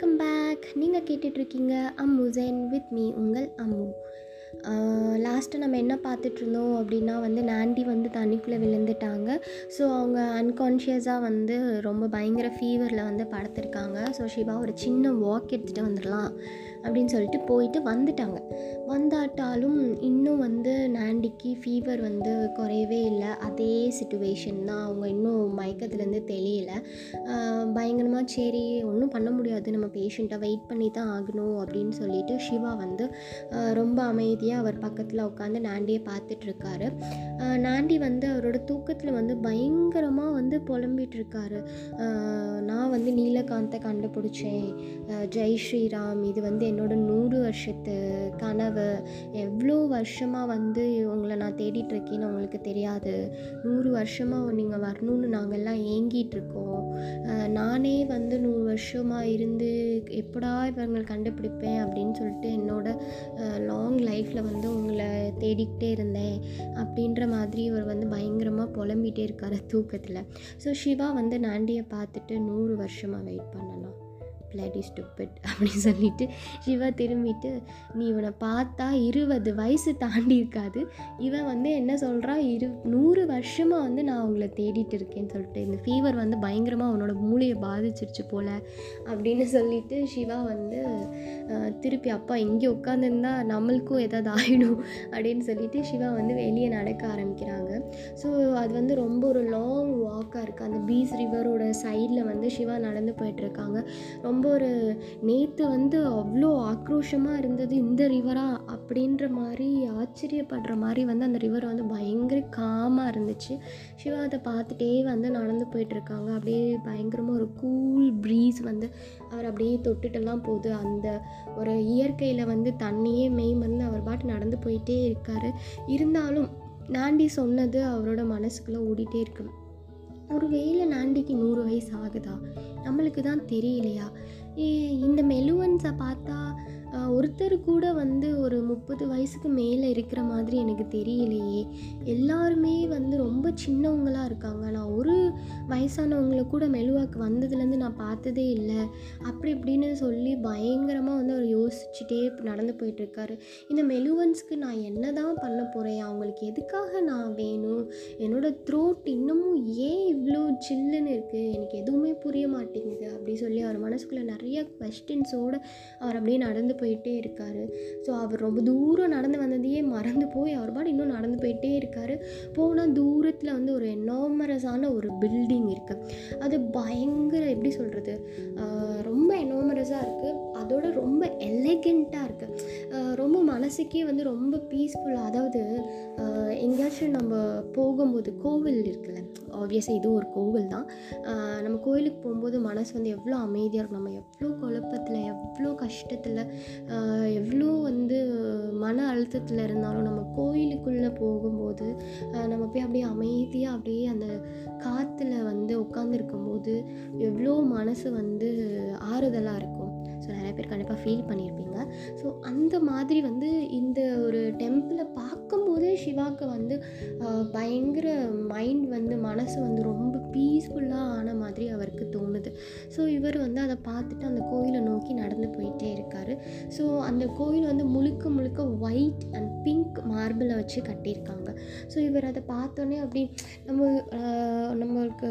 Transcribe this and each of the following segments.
Welcome back நீங்கள் கேட்டுட்ருக்கீங்க Ammu gen with me உங்கள் அம்மு. லாஸ்ட்டு நம்ம என்ன பார்த்துட்ருந்தோம் அப்படின்னா வந்து நாண்டி வந்து தண்ணிக்குள்ளே விழுந்துட்டாங்க. ஸோ அவங்க அன்கான்ஷியஸாக வந்து ரொம்ப பயங்கர ஃபீவரில் வந்து படுத்திருக்காங்க. ஸோ சிவா ஒரு சின்ன வாக் எடுத்துகிட்டு வந்துடலாம் அப்படின்னு சொல்லிட்டு போயிட்டு வந்துட்டாங்க. வந்தாட்டாலும் இன்னும் வந்து நாண்டிக்கு ஃபீவர் வந்து குறையவே இல்லை. அதே சுச்சுவேஷன் தான் அவங்க இன்னும் மயக்கத்துலேருந்து தெரியல பயங்கரமாக சரி ஒன்றும் பண்ண முடியாது. நம்ம பேஷண்ட்டை வெயிட் பண்ணி தான் ஆகணும் அப்படின்னு சொல்லிட்டு சிவா வந்து ரொம்ப அமைதியாக அவர் பக்கத்தில் உட்காந்து நாண்டியை பார்த்துட்ருக்காரு நாண்டி வந்து அவரோட தூக்கத்தில் வந்து பயங்கரமாக வந்து புலம்பிகிட்ருக்காரு நான் வந்து நீலகாந்தை கண்டுபிடிச்சேன். ஜெய் ஸ்ரீராம் இது வந்து என்னோட நூறு வருஷத்து கனவு. எவ்வளோ வருஷமாக வந்து உங்களை நான் தேடிட்டு இருக்கேன்னு உங்களுக்கு தெரியாது. நூறு வருஷமாக நீங்கள் வரணும்னு நாங்கள்லாம் ஏங்கிட்டுருக்கோம். நானே வந்து நூறு வருஷமாக இருந்து எப்படா இவங்களை கண்டுபிடிப்பேன் அப்படின்னு சொல்லிட்டு என்னோடய லாங் லைஃப்பில் வந்து உங்களை தேடிக்கிட்டே இருந்தேன். அப்படின்ற மாதிரி இவர் வந்து பயங்கரமாக புலம்பிகிட்டே இருக்கார் தூக்கத்தில். ஸோ சிவா வந்து நாண்டியை பார்த்துட்டு நூறு வருஷமாக வெயிட் பண்ணலாம் பிளடி ஸ்டூப்பிட் அப்படின்னு சொல்லிட்டு சிவா திரும்பிட்டு நீ இவனை பார்த்தா இருபது வயசு தாண்டி இருக்காது. இவன் வந்து என்ன சொல்கிறான் இரு நூறு வருஷமாக வந்து நான் உங்களை தேடிட்டு இருக்கேன்னு சொல்லிட்டு இந்த ஃபீவர் வந்து பயங்கரமாக அவனோட மூளையை பாதிச்சிருச்சு போல் அப்படின்னு சொல்லிட்டு சிவா வந்து திருப்பி அப்பா இங்கே உட்காந்துருந்தா நம்மளுக்கும் ஏதாவது ஆகிடும் அப்படின்னு சொல்லிட்டு சிவா வந்து வெளியே நடக்க ஆரம்பிக்கிறாங்க. ஸோ அது வந்து ரொம்ப ஒரு லாங் வாக்காக இருக்குது அந்த பீச் ரிவரோட சைடில் வந்து சிவா நடந்து போயிட்டுருக்காங்க ரொம்ப ரொம்ப ஒரு நேற்று வந்து அவ்வளோ ஆக்ரோஷமாக இருந்தது இந்த ரிவரா அப்படின்ற மாதிரி ஆச்சரியப்படுற மாதிரி வந்து அந்த ரிவர் வந்து பயங்கர காமாக இருந்துச்சு. சிவா அதை பார்த்துட்டே வந்து நடந்து போயிட்டுருக்காங்க அப்படியே பயங்கரமாக ஒரு கூல் ப்ரீஸ் வந்து அவர் அப்படியே தொட்டுட்டெல்லாம் போகுது. அந்த ஒரு இயற்கையில் வந்து தண்ணியே மெய் மறந்து அவர் பாட்டு நடந்து போயிட்டே இருக்கார். இருந்தாலும் நாண்டி சொன்னது அவரோட மனசுக்குள்ளே ஓடிட்டே இருக்கு. ஒருவேளை நாண்டிக்கு நூறு வயசு ஆகுதா? நம்மளுக்கு தான் தெரியலையா? ஏ, இந்த மெலுவன்ஸை பார்த்தா ஒருத்தர் கூட வந்து ஒரு முப்பது வயசுக்கு மேலே இருக்கிற மாதிரி எனக்கு தெரியலையே. எல்லாருமே வந்து ரொம்ப சின்னவங்களாக இருக்காங்க. நான் ஒரு வயசானவங்கள கூட மெலுவாக்கு வந்ததுலேருந்து நான் பார்த்ததே இல்லை. அப்படி இப்படின்னு சொல்லி பயங்கரமாக வந்து அவர் யோசிச்சுட்டே நடந்து போயிட்டுருக்காரு. இந்த மெலுவன்ஸ்க்கு நான் என்ன தான் பண்ண போகிறேன் அவங்களுக்கு எதுக்காக நான் வேணும்? என்னோடய த்ரோட் இன்னமும் ஏன் இவ்வளோ சில்லுன்னு இருக்குது எனக்கு எதுவுமே புரிய மாட்டேங்குது. அப்படி சொல்லி அவர் மனசுக்குள்ளே நிறைய கொஸ்டின்ஸோடு அவர் அப்படியே நடந்து போயிட்டு இருக்கார். ஸோ அவர் ரொம்ப தூரம் நடந்து வந்ததையே மறந்து போய் அவர் பாடு இன்னும் நடந்து போயிட்டே இருக்கார். போனால் தூரத்தில் வந்து ஒரு எனாமரஸான ஒரு பில்டிங் இருக்குது அது பயங்கர எப்படி சொல்கிறது ரொம்ப எனாமரஸாக இருக்குது அதோட ரொம்ப எலகெண்ட்டாக இருக்குது ரொம்ப மனசுக்கே வந்து ரொம்ப பீஸ்ஃபுல்லாக அதாவது எங்கேயாச்சும் நம்ம போகும்போது கோவில் இருக்குல்ல ஆப்வியஸாக இது ஒரு கோவில் தான். நம்ம கோயிலுக்கு போகும்போது மனசு வந்து எவ்வளோ அமைதியாக இருக்கும். நம்ம எவ்வளோ குழப்பத்தில் எவ்வளோ கஷ்டத்தில் எவ்வளோ வந்து மன அழுத்தத்தில் இருந்தாலும் நம்ம கோயிலுக்குள்ளே போகும்போது நம்ம போய் அப்படியே அமைதியாக அப்படியே அந்த காற்றுல வந்து உட்காந்துருக்கும்போது எவ்வளோ மனசு வந்து ஆறுதலாக இருக்கும். நிறைய பேர் கண்டிப்பாக ஃபீல் பண்ணியிருப்பீங்க ஸோ அந்த மாதிரி வந்து இந்த ஒரு டெம்பிளை பார்க்கும்போதே சிவாக்கு வந்து பயங்கர மைண்ட் வந்து மனசு வந்து ரொம்ப பீஸ்ஃபுல்லாக ஆன மாதிரி அவருக்கு தோணுது. ஸோ இவர் வந்து அதை பார்த்துட்டு அந்த கோயிலை நோக்கி நடந்து போயிட்டே இருக்கார். ஸோ அந்த கோயில் வந்து முழுக்க முழுக்க ஒயிட் அண்ட் பிங்க் மார்பிளை வச்சு கட்டியிருக்காங்க. ஸோ இவர் அதை பார்த்தோன்னே அப்படி நம்ம நம்மளுக்கு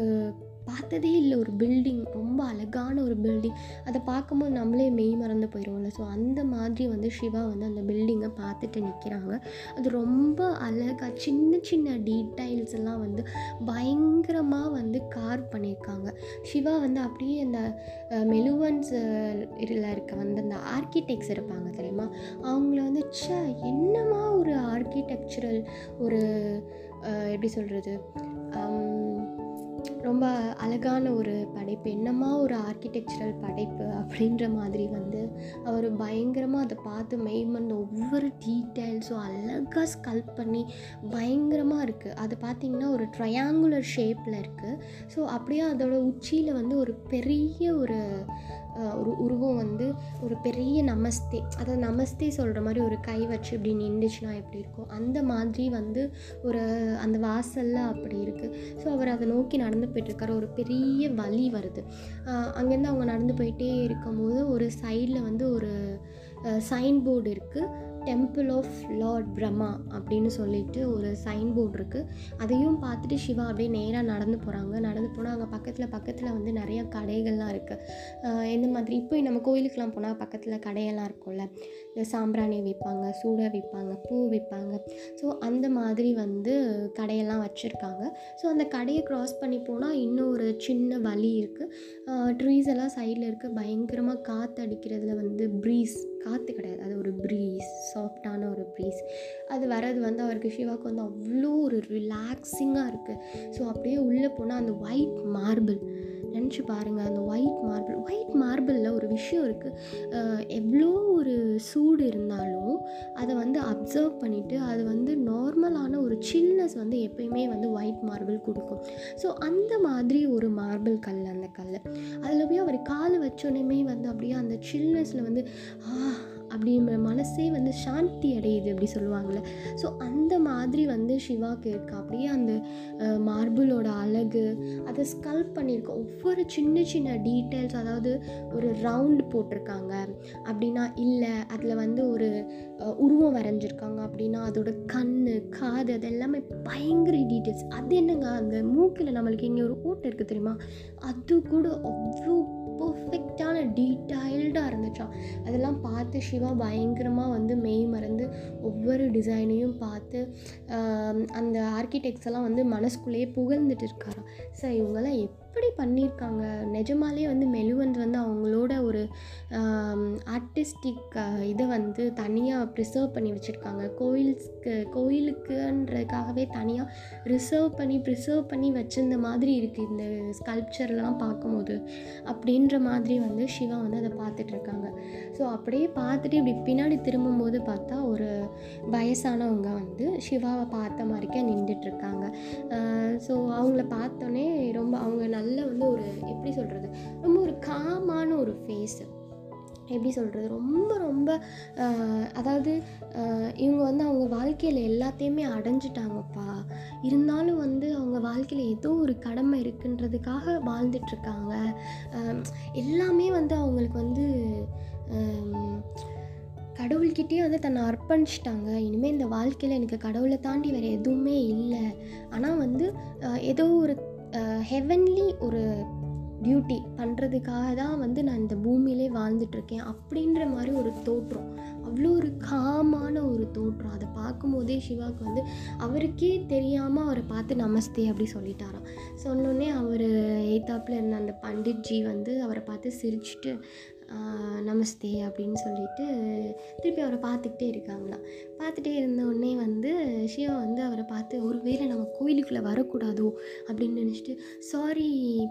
பார்த்ததே இல்லை. ஒரு பில்டிங் ரொம்ப அழகான ஒரு பில்டிங் அதை பார்க்கும்போது நம்மளே மெய் மறந்து போயிடுவோம்ல ஸோ அந்த மாதிரி வந்து சிவா வந்து அந்த பில்டிங்கை பார்த்துட்டு நிற்கிறாங்க அது ரொம்ப அழகாக சின்ன சின்ன டீட்டெயில்ஸ் எல்லாம் வந்து பயங்கரமாக வந்து கார் பண்ணியிருக்காங்க. சிவா வந்து அப்படியே அந்த மெலுவன்ஸ் இதில் இருக்க வந்து அந்த ஆர்கிடெக்ட்ஸ் இருப்பாங்க தெரியுமா? அவங்கள வந்து ச என்னமா ஒரு ஆர்கிடெக்சரல் ஒரு எப்படி சொல்கிறது ரொம்ப அழகான ஒரு படைப்பு என்னமா ஒரு ஆர்கிடெக்சரல் படைப்பு அப்படின்ற மாதிரி வந்து அவர் பயங்கரமாக அதை பார்த்து மெய்மந்த ஒவ்வொரு டீட்டெயில்ஸும் அழகாக ஸ்கல்ப் பண்ணி பயங்கரமாக இருக்குது அது பார்த்திங்கன்னா ஒரு ட்ரையாங்குலர் ஷேப்பில் இருக்குது ஸோ அப்படியே அதோட உச்சியில் வந்து ஒரு பெரிய ஒரு ஒரு உருவம் வந்து ஒரு பெரிய நமஸ்தே அதாவது நமஸ்தே சொல்கிற மாதிரி ஒரு கை வச்சு இப்படி நின்றுச்சுன்னா எப்படி இருக்கும்? அந்த மாதிரி வந்து ஒரு அந்த வாசலில் அப்படி இருக்குது ஸோ அவர் அதை நோக்கி நடந்து போயிட்டுருக்காரு. ஒரு பெரிய வழி வருது. அங்கேருந்து அவங்க நடந்து போயிட்டே இருக்கும்போது ஒரு சைடில் வந்து ஒரு சைன் போர்டு இருக்குது டெம்பிள் ஆஃப் லார்ட் பிரம்மா அப்படின்னு சொல்லிட்டு ஒரு சைன் போர்டு இருக்குது அதையும் பார்த்துட்டு சிவா அப்படியே நேராக நடந்து போகிறாங்க நடந்து போனால் அங்கே பக்கத்தில் பக்கத்தில் வந்து நிறையா கடைகள்லாம் இருக்குது எந்த மாதிரி இப்போ நம்ம கோயிலுக்கெலாம் போனால் பக்கத்தில் கடையெல்லாம் இருக்கும்ல. இந்த சாம்பிராணி விற்பாங்க சூடை விற்பாங்க பூ விற்பாங்க ஸோ அந்த மாதிரி வந்து கடையெல்லாம் வச்சுருக்காங்க. ஸோ அந்த கடையை க்ராஸ் பண்ணி போனால் இன்னும் ஒரு சின்ன வழி இருக்குது ட்ரீஸ் எல்லாம் சைடில் இருக்குது பயங்கரமாக காற்று அடிக்கிறதுல வந்து ப்ரீஸ் காற்று கிடையாது. அது ஒரு ப்ரீஸ் சாஃப்டான ஒரு ப்ரீஸ் அது வர்றது வந்து அவருக்கு சிவாவுக்கு வந்து அவ்வளோ ஒரு ரிலாக்ஸிங்காக இருக்குது ஸோ அப்படியே உள்ளே போனால் அந்த ஒயிட் மார்பிள் நினச்சி பாருங்கள் அந்த ஒயிட் மார்பிள் ஒயிட் மார்பிளில் ஒரு விஷயம் இருக்குது எவ்வளோ ஒரு சூடு இருந்தாலும் அதை வந்து அப்சர்வ் பண்ணிவிட்டு அது வந்து நார்மலான ஒரு சில்னஸ் வந்து எப்பயுமே வந்து ஒயிட் மார்பிள் கொடுக்கும். ஸோ அந்த மாதிரி ஒரு மார்பிள் கல் அந்த கல் அதில் போய் அவர் காலை வச்சோடனே வந்து அப்படியே அந்த சில்னஸில் வந்து ஆ அப்படின்ற மனசே வந்து சாந்தி அடையுது அப்படி சொல்லுவாங்கள்ல. ஸோ அந்த மாதிரி வந்து சிவாக்கு இருக்கு அப்படியே அந்த மார்பிளோட அழகு அதை ஸ்கல்ப் பண்ணியிருக்க. ஒவ்வொரு சின்ன சின்ன டீட்டெயில்ஸ் அதாவது ஒரு ரவுண்டு போட்டிருக்காங்க. அப்படின்னா இல்லை அதில் வந்து ஒரு உருவம் வரைஞ்சிருக்காங்க. அப்படின்னா அதோட கண் காது அது எல்லாமே பயங்கர டீட்டெயில்ஸ் அது என்னங்க? அந்த மூக்கில் நம்மளுக்கு இங்கே ஒரு ஓட்டை இருக்குது தெரியுமா? அது கூட அவ்வளோ பர்ஃபெக்டான டீட்டெயில்டாக இருந்துச்சான் அதெல்லாம் பார்த்து சிவா பயங்கரமாக வந்து மெய் மறந்து ஒவ்வொரு டிசைனையும் பார்த்து அந்த ஆர்கிடெக்ட்ஸ் எல்லாம் வந்து மனசுக்குள்ளேயே புகழ்ந்துட்டு இருக்காராம். சார் இவங்கெல்லாம் எப்படி பண்ணியிருக்காங்க? நிஜமாலே வந்து மெலுவந்த் வந்து அவங்களோட ஒரு ஆர்டிஸ்டிக் இதை வந்து தனியாக ப்ரிசர்வ் பண்ணி வச்சுருக்காங்க. கோயில்ஸ்க்கு கோயிலுக்குன்றதுக்காகவே தனியாக ரிசர்வ் பண்ணி ப்ரிசர்வ் பண்ணி வச்சிருந்த மாதிரி இருக்குது இந்த ஸ்கல்ப்சர்லாம் பார்க்கும்போது. அப்படின்ற மாதிரி வந்து சிவா வந்து அதை பார்த்துட்ருக்காங்க ஸோ அப்படியே பார்த்துட்டு இப்படி பின்னாடி திரும்பும்போது பார்த்தா ஒரு வயசானவங்க வந்து சிவாவை பார்த்த மாதிரிக்கே நின்றுட்டுருக்காங்க ஸோ அவங்கள பார்த்தோன்னே ரொம்ப அவங்க நல்ல வந்து ஒரு எப்படி சொல்கிறது ரொம்ப ஒரு காமான ஒரு ஃபேஸு எப்படி சொல்கிறது ரொம்ப ரொம்ப அதாவது இவங்க வந்து அவங்க வாழ்க்கையில் எல்லாத்தையுமே அடைஞ்சிட்டாங்கப்பா. இருந்தாலும் வந்து அவங்க வாழ்க்கையில் ஏதோ ஒரு கடமை இருக்குன்றதுக்காக வாழ்ந்துட்டுருக்காங்க. எல்லாமே வந்து அவங்களுக்கு வந்து கடவுள்கிட்டே வந்து தன்னை அர்ப்பணிச்சிட்டாங்க. இனிமேல் இந்த வாழ்க்கையில் எனக்கு கடவுளை தாண்டி வேறு எதுவுமே இல்லை. ஆனால் வந்து ஏதோ ஒரு ஹெவன்லி ஒரு டியூட்டி பண்ணுறதுக்காக தான் வந்து நான் இந்த பூமியிலே வாழ்ந்துட்டுருக்கேன் அப்படின்ற மாதிரி ஒரு தோற்றம். அவ்வளோ ஒரு காமான ஒரு தோற்றம். அதை பார்க்கும்போதே சிவாவுக்கு வந்து அவருக்கே தெரியாமல் அவரை பார்த்து நமஸ்தே அப்படி சொல்லிட்டாராம். சொன்னோடனே அவர் எய்த்தாப்பில் இருந்த அந்த பண்டிட்ஜி வந்து அவரை பார்த்து சிரிச்சுட்டு நமஸ்தே அப்படின்னு சொல்லிட்டு திருப்பி அவரை பார்த்துக்கிட்டே இருக்காங்களாம். பார்த்துட்டே இருந்தோடனே வந்து சிவா வந்து அவரை பார்த்து ஒரு வேளை நம்ம கோயிலுக்குள்ளே வரக்கூடாதோ? அப்படின்னு நினச்சிட்டு சாரி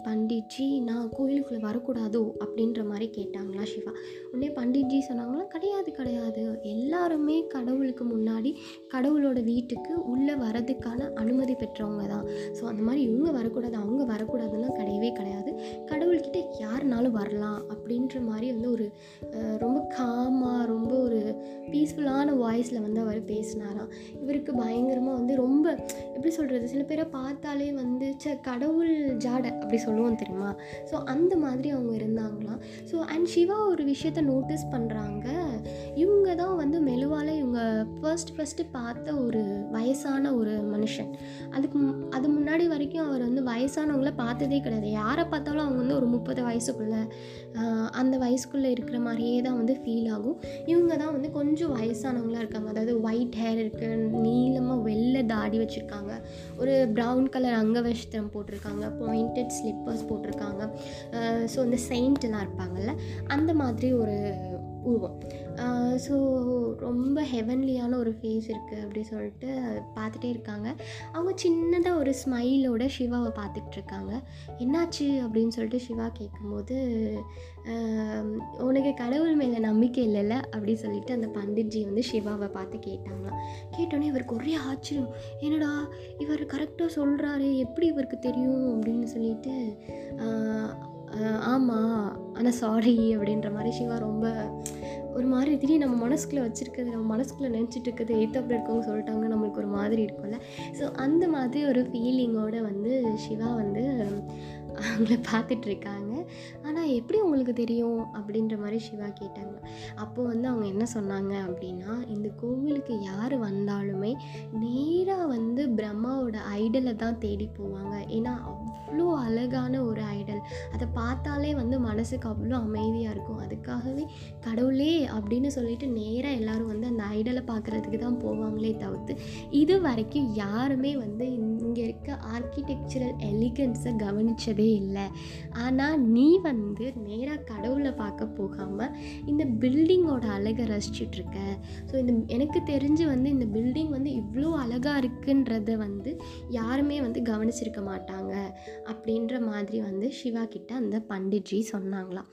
பண்டிட்ஜி நான் கோயிலுக்குள்ளே வரக்கூடாதோ? அப்படின்ற மாதிரி கேட்டாங்களா சிவா உடனே பண்டிட்ஜி சொன்னாங்களா கிடையாது கிடையாது. எல்லாருமே கடவுளுக்கு முன்னாடி கடவுளோட வீட்டுக்கு உள்ளே வரதுக்கான அனுமதி பெற்றவங்க தான். ஸோ அந்த மாதிரி இவங்க வரக்கூடாது அவங்க வரக்கூடாதுன்னா கிடையவே கிடையாது. கடவுள்கிட்ட யாருனாலும் வரலாம். அப்படின்ற மாதிரி வந்து ஒரு ரொம்ப காமாக ரொம்ப ஒரு பீஸ்ஃபுல்லான வாய்ஸில் வந்து அவர் பேசினாராம். இவருக்கு பயங்கரமாக வந்து ரொம்ப எப்படி சொல்கிறது சில பேரை பார்த்தாலே வந்து ச கடவுள் ஜாடை அப்படி சொல்லுவோம் தெரியுமா? ஸோ அந்த மாதிரி அவங்க இருந்தாங்களாம். ஸோ அண்ட் சிவா ஒரு விஷயத்த நோட்டீஸ் பண்ணுறாங்க இவங்க தான் வந்து மெலுவால் இவங்க ஃபர்ஸ்ட் ஃபஸ்ட்டு பார்த்த ஒரு வயசான ஒரு மனுஷன். அதுக்கு அது முன்னாடி வரைக்கும் அவர் வந்து வயசானவங்கள பார்த்ததே கிடையாது. யாரை பார்த்தாலும் அவங்க வந்து ஒரு முப்பது வயசுக்குள்ளே அந்த வயசுக்குள்ளே இருக்கிற மாதிரியே தான் வந்து ஃபீல் ஆகும். இவங்க தான் வந்து கொஞ்சம் வயசானவங்களாக இருக்காங்க. அதாவது ஒயிட் ஹேர் இருக்குது நீளமாக வெள்ளை தாடி வச்சுருக்காங்க. ஒரு ப்ரௌன் கலர் அங்கவஸ்திரம் போட்டிருக்காங்க பாயிண்டட் ஸ்லிப்பர்ஸ் போட்டிருக்காங்க. ஸோ இந்த செயின்ட்லாம் இருப்பாங்கல்ல அந்த மாதிரி ஒரு உருவம். ஸோ ரொம்ப ஹெவன்லியான ஒரு ஃபேஸ் இருக்குது அப்படி சொல்லிட்டு பார்த்துட்டே இருக்காங்க. அவங்க சின்னதாக ஒரு ஸ்மைலோட சிவாவை பார்த்துட்ருக்காங்க என்னாச்சு அப்படின்னு சொல்லிட்டு சிவா கேட்கும்போது உனக்கு கடவுள் மேலே நம்பிக்கை இல்லைல்ல? அப்படி சொல்லிட்டு அந்த பண்டிட்ஜி வந்து சிவாவை பார்த்து கேட்டாங்களாம். கேட்டோன்னே இவருக்கு ஒரே ஆச்சரியம். என்னடா இவர் கரெக்டாக சொல்கிறாரு எப்படி இவருக்கு தெரியும் அப்படின்னு சொல்லிட்டு ஆமாம் ஆனால் சாரி அப்படின்ற மாதிரி சிவா ரொம்ப ஒரு மாதிரி திடீர் நம்ம மனசுக்குள்ளே வச்சுருக்கிறது நம்ம மனசுக்குள்ளே நினச்சிட்டு இருக்கிறது எய்த்தாப்பில் இருக்கவங்க சொல்லிட்டாங்க நம்மளுக்கு ஒரு மாதிரி இருக்கும்ல. ஸோ அந்த மாதிரி ஒரு ஃபீலிங்கோடு வந்து சிவா வந்து அவங்கள பார்த்துட்ருக்காங்க. ஆனால் எப்படி உங்களுக்கு தெரியும்? அப்படின்ற மாதிரி சிவா கேட்டாங்க. அப்போ வந்து அவங்க என்ன சொன்னாங்க அப்படின்னா இந்த கோவிலுக்கு யார் வந்தாலுமே நேராக வந்து பிரம்மாவோட ஐடலை தான் தேடி போவாங்க. ஏன்னா அவ்வளோ அழகான ஒரு ஐடல் அதை பார்த்தாலே வந்து மனசுக்கு அவ்வளோ அமைதியாக இருக்கும். அதுக்காகவே கடவுளே அப்படின்னு சொல்லிட்டு நேராக எல்லாரும் வந்து அந்த ஐடலை பார்க்குறதுக்கு தான் போவாங்களே தவிர்த்து இது வரைக்கும் யாருமே வந்து இங்கே இருக்க ஆர்கிடெக்சரல் எலிகன்ஸை கவனிச்சதே இல்லை. ஆனால் நீ வந்து நேராக கடவுளை பார்க்க போகாமல் இந்த பில்டிங்கோட அழகை ரசிச்சிட்ருக்க. ஸோ இந்த எனக்கு தெரிஞ்சு வந்து இந்த பில்டிங் வந்து இவ்வளோ அழகாக இருக்குன்றத வந்து யாருமே வந்து கவனிச்சிருக்க மாட்டாங்க. அப்படின்ற மாதிரி வந்து சிவா கிட்ட அந்த பண்டிட்ஜி சொன்னாங்களாம்.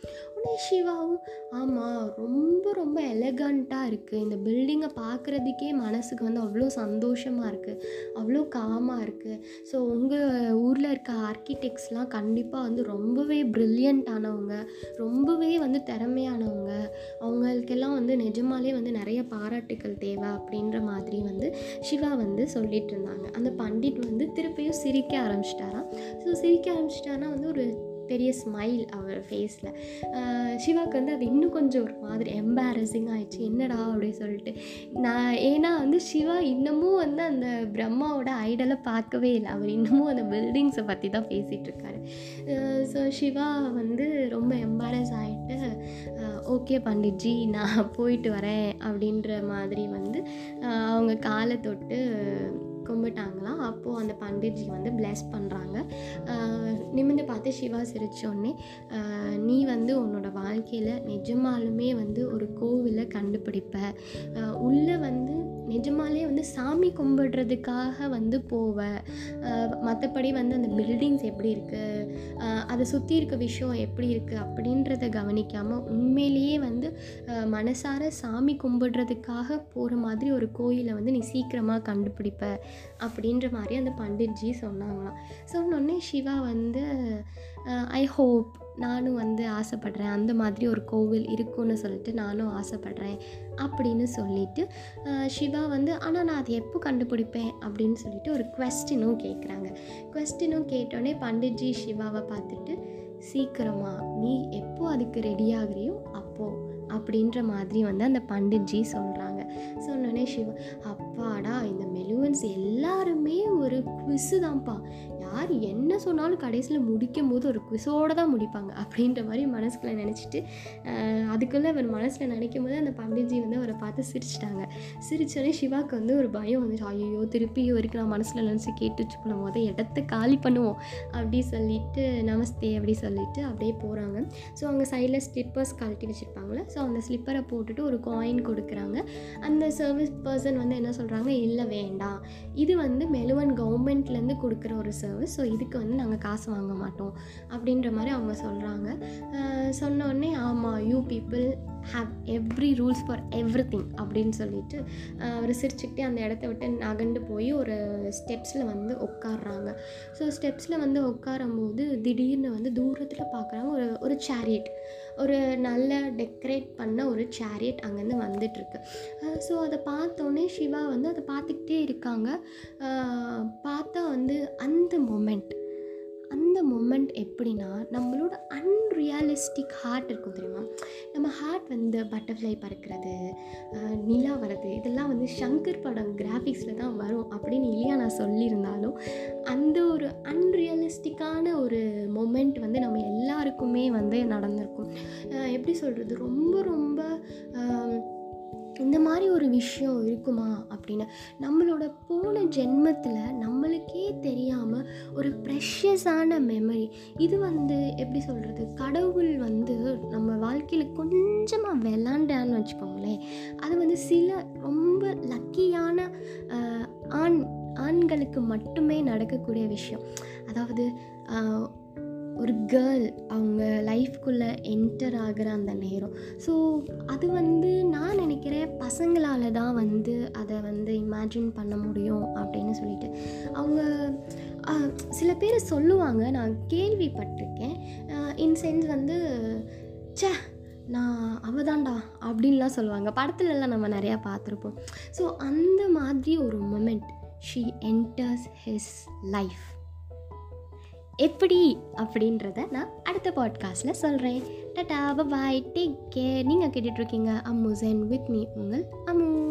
உடனே சிவாவும் ஆமாம் ரொம்ப ரொம்ப எலகண்ட்டாக இருக்குது இந்த பில்டிங்கை பார்க்குறதுக்கே மனசுக்கு வந்து அவ்வளோ சந்தோஷமாக இருக்குது அவ்வளோ காமாக இருக்குது ஸோ உங்கள் ஊரில் இருக்க ஆர்கிடெக்ட்ஸ்லாம் கண்டிப்பாக வந்து ரொம்பவே ப்ரில்லியண்ட்டானவங்க ரொம்பவே வந்து திறமையானவங்க. அவங்களுக்கெல்லாம் வந்து நிஜமாலே வந்து நிறைய பாராட்டுக்கள் தேவை அப்படின்ற மாதிரி வந்து சிவா வந்து சொல்லிட்டு இருந்தாங்க. அந்த பண்டிட் வந்து திருப்பியும் சிரிக்க ஆரம்பிச்சிட்டாராம். ஸோ சிரிக்க ஆரம்பிச்சிட்டாருன்னா வந்து ஒரு பெரிய ஸ்மைல் அவர் ஃபேஸில் சிவாவுக்கு வந்து அது இன்னும் கொஞ்சம் ஒரு மாதிரி எம்பாரசிங் ஆயிடுச்சு. என்னடா அப்படின்னு சொல்லிட்டு. நான் ஏன்னா வந்து சிவா இன்னமும் வந்து அந்த பிரம்மாவோட ஐடலை பார்க்கவே இல்லை. அவர் இன்னமும் அந்த பில்டிங்ஸை பற்றி தான் பேசிகிட்ருக்காரு ஸோ சிவா வந்து ரொம்ப எம்பாரஸ் ஆகிட்டு ஓகே பண்டிட்ஜி நான் போயிட்டு வரேன் அப்படின்ற மாதிரி வந்து அவங்க காலை தொட்டு கும்பிட்டாங்களாம் அப்போது அந்த பண்டிட்ஜி வந்து bless பண்ணுறாங்க நிமிந்து பார்த்து சிவா சிரித்தோடனே நீ வந்து உன்னோட வாழ்க்கையில் நிஜமாலுமே வந்து ஒரு கோவிலை கண்டுபிடிப்ப. உள்ளே நிஜமாலே வந்து சாமி கும்பிடுறதுக்காக வந்து போவ மற்றபடி வந்து அந்த பில்டிங்ஸ் எப்படி இருக்குது அதை சுற்றி இருக்க விஷயம் எப்படி இருக்குது அப்படின்றத கவனிக்காமல் உண்மையிலேயே வந்து மனசார சாமி கும்பிடுறதுக்காக போகிற மாதிரி ஒரு கோயிலை வந்து நீ சீக்கிரமாக கண்டுபிடிப்ப அப்படின்ற மாதிரி அந்த பண்டிட்ஜி சொன்னாங்களாம். சொன்னோடனே சிவா வந்து ஐ ஹோப் நானும் வந்து ஆசைப்படுறேன். அந்த மாதிரி ஒரு கோவில் இருக்குன்னு சொல்லிட்டு நானும் ஆசைப்பட்றேன் அப்படின்னு சொல்லிட்டு சிவா வந்து ஆனால் நான் அதை எப்போ கண்டுபிடிப்பேன்? அப்படின்னு சொல்லிட்டு ஒரு கொஸ்டினும் கேட்குறாங்க கொஸ்டினும் கேட்டோடனே பண்டிட்ஜி சிவாவை பார்த்துட்டு சீக்கிரமா நீ எப்போ அதுக்கு ரெடி ஆகுறியோ அப்போது அப்படின்ற மாதிரி வந்து அந்த பண்டிட்ஜி சொல்கிறாங்க சொன்னோடனே சிவா அப்பாடா இந்த மெலுவன்ஸ் எல்லாருமே ஒரு குவிஸு தான்ப்பா. யார் என்ன சொன்னாலும் கடைசியில் முடிக்கும் போது ஒரு குவிஸோடு தான் முடிப்பாங்க. அப்படின்ற மாதிரி மனசுக்குள்ளே நினச்சிட்டு அதுக்குள்ளே அவர் மனசில் நினைக்கும் போது அந்த பண்டிட்ஜி வந்து அவரை பார்த்து சிரிச்சிட்டாங்க. சிரிச்சோடனே சிவாக்கு வந்து ஒரு பயம் வந்துச்சு. ஐயோ திருப்பி வரைக்கும் நான் மனசில் நினச்சி கேட்டு போன போது இடத்த காலி பண்ணுவோம். அப்படி சொல்லிட்டு நமஸ்தே அப்படி சொல்லிட்டு அப்படியே போகிறாங்க ஸோ அவங்க சைடில் ஸ்லிப்பர்ஸ் கழட்டி வச்சுருப்பாங்களே ஸோ அந்த ஸ்லிப்பரை போட்டுட்டு ஒரு காயின் கொடுக்குறாங்க. அந்த சர்வீஸ் பர்சன் வந்து என்ன சொல்கிறாங்க இல்லை வேண்டாம். இது வந்து மெலுவன் கவர்மெண்ட்லேருந்து கொடுக்குற ஒரு சர்வீஸ் ஸோ இதுக்கு வந்து நாங்கள் காசு வாங்க மாட்டோம். அப்படின்ற மாதிரி அவங்க சொல்கிறாங்க சொன்னோடனே ஆமாம் you have every rules for every thing அப்படின்னு சொல்லிட்டு அவர் சிரிச்சுக்கிட்டே அந்த இடத்த விட்டு நகண்டு போய் ஒரு ஸ்டெப்ஸில் வந்து உட்காடுறாங்க ஸோ ஸ்டெப்ஸில் வந்து உட்காரும்போது திடீர்னு வந்து தூரத்தில் பார்க்குறாங்க ஒரு ஒரு சேரியட் ஒரு நல்ல டெக்கரேட் பண்ண ஒரு சேரியட் அங்கேருந்து வந்துட்டுருக்கு. ஸோ அதை பார்த்தோன்னே சிவா வந்து அதை பார்த்துக்கிட்டே இருக்காங்க. பார்த்தா வந்து அந்த மொமெண்ட் அந்த மொமெண்ட் எப்படின்னா நம்மளோட அன்ரியாலிஸ்டிக் ஹார்ட் இருக்கும் தெரியுமா? நம்ம ஹார்ட் வந்து பட்டர்ஃப்ளை பறக்கிறது நிலா வர்றது இதெல்லாம் வந்து ஷங்கர் படம் கிராஃபிக்ஸில் தான் வரும் அப்படின்னு இல்லையா நான் சொல்லியிருந்தாலும் அந்த ஒரு அன்ரியலிஸ்டிக்கான ஒரு மொமெண்ட் வந்து நம்ம எல்லாருக்குமே வந்து நடந்திருக்கும். எப்படி சொல்கிறது ரொம்ப ரொம்ப இந்த மாதிரி ஒரு விஷயம் இருக்குமா அப்படின்னு? நம்மளோட போன ஜென்மத்தில் நம்மளுக்கே தெரியாமல் ஒரு ப்ரெஷஸான மெமரி இது வந்து எப்படி சொல்கிறது கடவுள் வந்து நம்ம வாழ்க்கையில் கொஞ்சமாக விளாண்டான்னு வச்சுக்கோங்களேன். அது வந்து சில ரொம்ப லக்கியான ஆண் ஆண்களுக்கு மட்டுமே நடக்கக்கூடிய விஷயம். அதாவது ஒரு கேர்ள் அவங்க லைஃப்குள்ளே என்டர் ஆகிற அந்த நேரம். ஸோ அது வந்து நான் நினைக்கிறேன் பசங்களால் தான் வந்து அதை வந்து இமேஜின் பண்ண முடியும் அப்படின்னு சொல்லிட்டு. அவங்க சில பேர் சொல்லுவாங்க நான் கேள்விப்பட்டிருக்கேன். இன் சென்ஸ் வந்து சே நான் அவதான்டா அப்படின்லாம் சொல்லுவாங்க. படத்துலலாம் நம்ம நிறையா பார்த்துருப்போம். ஸோ அந்த மாதிரி ஒரு moment she enters his life எப்படி அப்படின்றத நான் அடுத்த பாட்காஸ்ட்டில் சொல்கிறேன் டட்டா பாய் டேக் கேர் நீங்கள் கேட்டுட்ருக்கீங்க அம்முசன் வித் மீ உங்கள் அம்மு.